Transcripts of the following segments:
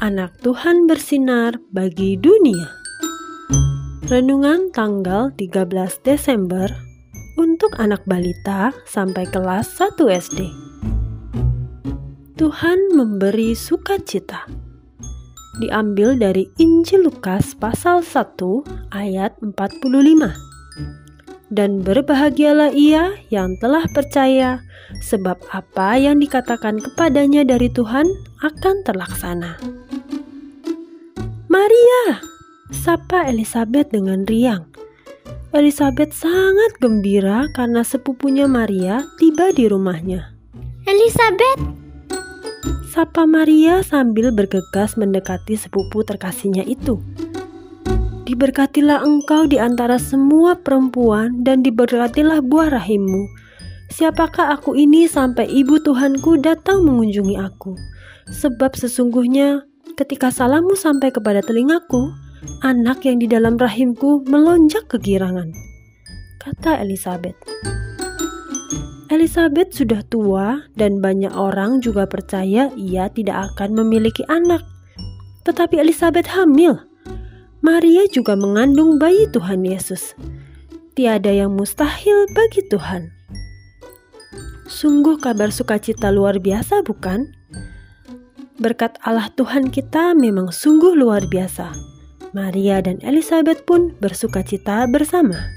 anak Tuhan bersinar bagi dunia. Renungan tanggal 13 Desember untuk anak balita sampai kelas 1 SD. Tuhan memberi sukacita. Diambil dari Injil Lukas pasal 1 ayat 45 dan berbahagialah ia yang telah percaya, sebab apa yang dikatakan kepadanya dari Tuhan akan terlaksana. Maria, sapa Elizabeth dengan riang. Elizabeth sangat gembira karena sepupunya Maria tiba di rumahnya. Elizabeth, sapa Maria sambil bergegas mendekati sepupu terkasihnya itu. Diberkatilah engkau di antara semua perempuan dan diberkatilah buah rahimmu. Siapakah aku ini sampai ibu Tuhanku datang mengunjungi aku? Sebab sesungguhnya ketika salammu sampai kepada telingaku, anak yang di dalam rahimku melonjak kegirangan. Kata Elizabeth. Elizabeth sudah tua dan banyak orang juga percaya ia tidak akan memiliki anak. Tetapi Elizabeth hamil Maria juga mengandung bayi Tuhan Yesus. Tiada yang mustahil bagi Tuhan. Sungguh kabar sukacita luar biasa, bukan? Berkat Allah Tuhan kita memang sungguh luar biasa. Maria dan Elizabeth pun bersukacita bersama.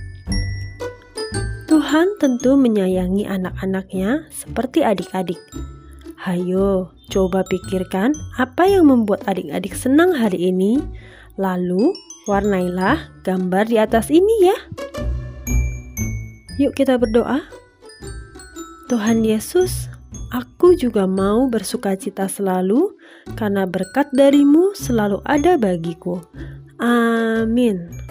Tuhan tentu menyayangi anak-anaknya seperti adik-adik. Hayo, coba pikirkan apa yang membuat adik-adik senang hari ini Lalu, warnailah gambar di atas ini ya. Yuk kita berdoa. Tuhan Yesus, aku juga mau bersuka cita selalu karena berkat darimu selalu ada bagiku. Amin.